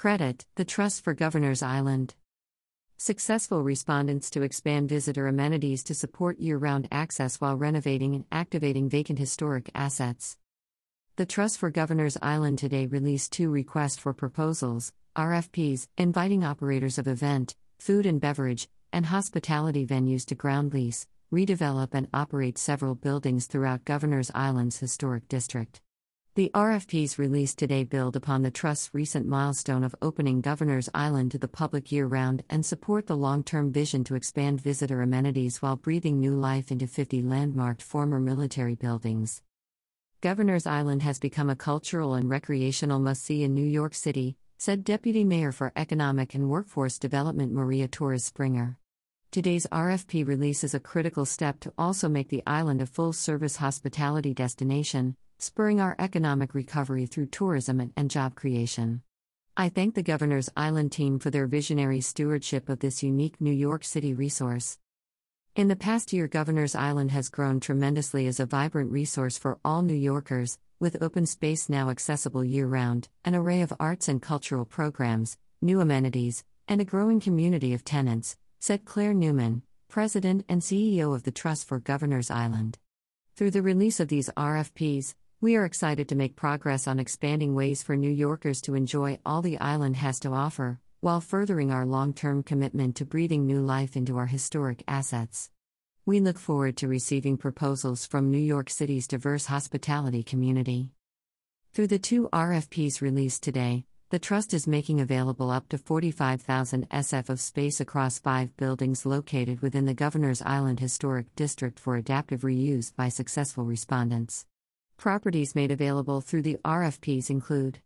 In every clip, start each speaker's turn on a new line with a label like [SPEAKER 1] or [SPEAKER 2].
[SPEAKER 1] Credit The Trust for Governors Island. Successful respondents to expand visitor amenities to support year round access while renovating and activating vacant historic assets. The Trust for Governors Island today released two requests for proposals, RFPs, inviting operators of event, food and beverage, and hospitality venues to ground lease, redevelop, and operate several buildings throughout Governors Island's historic district. The RFPs released today build upon the Trust's recent milestone of opening Governor's Island to the public year round and support the long term vision to expand visitor amenities while breathing new life into 50 landmarked former military buildings. Governor's Island has become a cultural and recreational must see in New York City, said Deputy Mayor for Economic and Workforce Development Maria Torres Springer. Today's RFP release is a critical step to also make the island a full service hospitality destination, spurring our economic recovery through tourism and, and job creation. I thank the Governor's Island team for their visionary stewardship of this unique New York City resource. In the past year, Governor's Island has grown tremendously as a vibrant resource for all New Yorkers, with open space now accessible year round, an array of arts and cultural programs, new amenities, and a growing community of tenants, said Clare Newman, President and CEO of the Trust for Governor's Island. Through the release of these RFPs, we are excited to make progress on expanding ways for New Yorkers to enjoy all the island has to offer, while furthering our long term commitment to breathing new life into our historic assets. We look forward to receiving proposals from New York City's diverse hospitality community. Through the two RFPs released today, the Trust is making available up to 45,000 SF of space across five buildings located within the Governor's Island Historic District for adaptive reuse by successful respondents. Properties made available through the RFPs include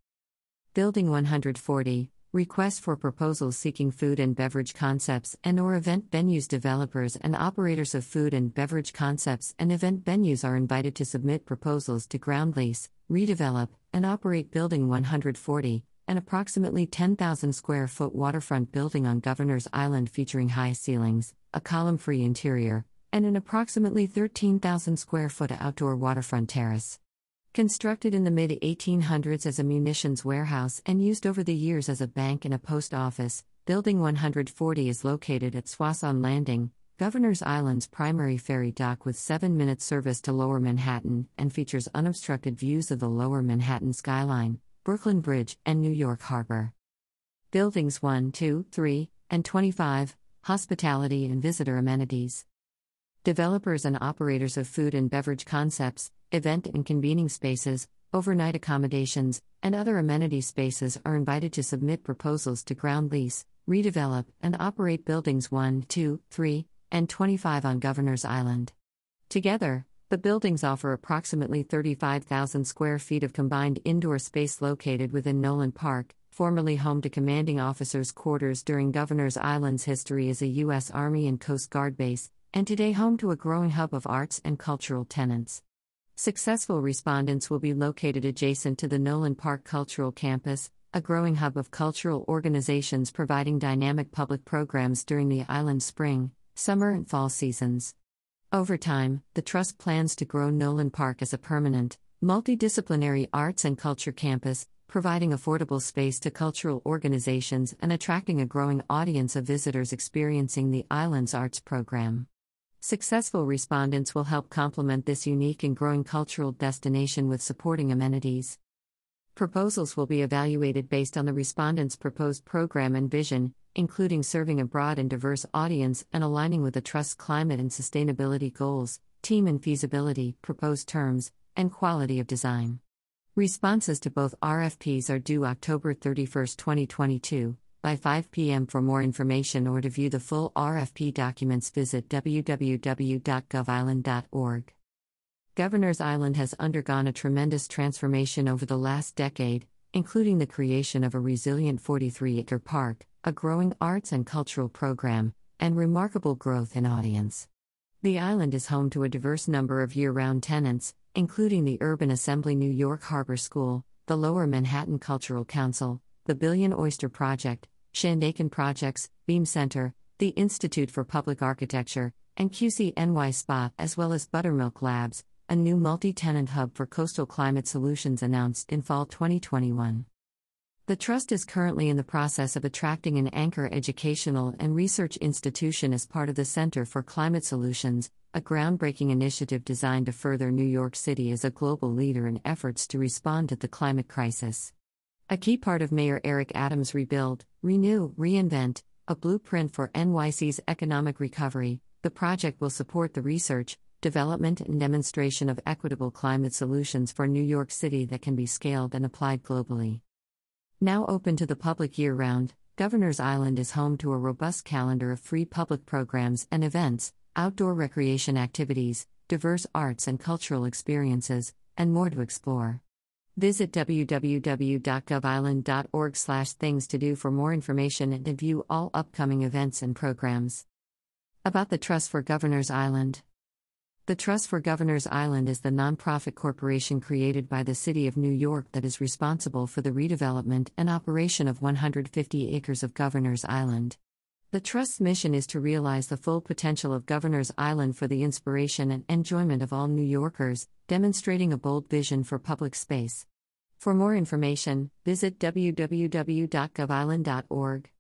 [SPEAKER 1] Building 140, request for proposals seeking food and beverage concepts and or event venues developers and operators of food and beverage concepts and event venues are invited to submit proposals to ground lease, redevelop, and operate building 140, an approximately 10,000 square foot waterfront building on Governor's Island featuring high ceilings, a column-free interior, and an approximately 13,000 square foot outdoor waterfront terrace. Constructed in the mid 1800s as a munitions warehouse and used over the years as a bank and a post office, Building 140 is located at Soissons Landing, Governor's Island's primary ferry dock with 7 minute service to Lower Manhattan and features unobstructed views of the Lower Manhattan skyline, Brooklyn Bridge, and New York Harbor. Buildings 1, 2, 3, and 25 Hospitality and Visitor Amenities. Developers and operators of food and beverage concepts, event and convening spaces, overnight accommodations, and other amenity spaces are invited to submit proposals to ground lease, redevelop, and operate buildings 1, 2, 3, and 25 on Governor's Island. Together, the buildings offer approximately 35,000 square feet of combined indoor space located within Nolan Park, formerly home to commanding officers' quarters during Governor's Island's history as a U.S. Army and Coast Guard base, and today home to a growing hub of arts and cultural tenants. Successful respondents will be located adjacent to the Nolan Park Cultural Campus, a growing hub of cultural organizations providing dynamic public programs during the island's spring, summer, and fall seasons. Over time, the Trust plans to grow Nolan Park as a permanent, multidisciplinary arts and culture campus, providing affordable space to cultural organizations and attracting a growing audience of visitors experiencing the island's arts program. Successful respondents will help complement this unique and growing cultural destination with supporting amenities. Proposals will be evaluated based on the respondent's proposed program and vision, including serving a broad and diverse audience and aligning with the Trust's climate and sustainability goals, team and feasibility, proposed terms, and quality of design. Responses to both RFPs are due October 31, 2022 by 5 p.m. For more information or to view the full RFP documents, visit www.govisland.org. Governor's Island has undergone a tremendous transformation over the last decade, including the creation of a resilient 43 acre park, a growing arts and cultural program, and remarkable growth in audience. The island is home to a diverse number of year round tenants, including the Urban Assembly New York Harbor School, the Lower Manhattan Cultural Council, the Billion Oyster Project, Shandaken Projects, Beam Center, the Institute for Public Architecture, and QCNY SPA, as well as Buttermilk Labs, a new multi tenant hub for coastal climate solutions announced in fall 2021. The Trust is currently in the process of attracting an anchor educational and research institution as part of the Center for Climate Solutions, a groundbreaking initiative designed to further New York City as a global leader in efforts to respond to the climate crisis. A key part of Mayor Eric Adams' Rebuild, Renew, Reinvent, a blueprint for NYC's economic recovery, the project will support the research, development, and demonstration of equitable climate solutions for New York City that can be scaled and applied globally. Now open to the public year round, Governor's Island is home to a robust calendar of free public programs and events, outdoor recreation activities, diverse arts and cultural experiences, and more to explore. Visit www.govisland.org/things to do for more information and to view all upcoming events and programs. About the Trust for Governor's Island. The Trust for Governors Island is the nonprofit corporation created by the City of New York that is responsible for the redevelopment and operation of 150 acres of Governors Island. The Trust's mission is to realize the full potential of Governors Island for the inspiration and enjoyment of all New Yorkers, demonstrating a bold vision for public space. For more information, visit www.govisland.org.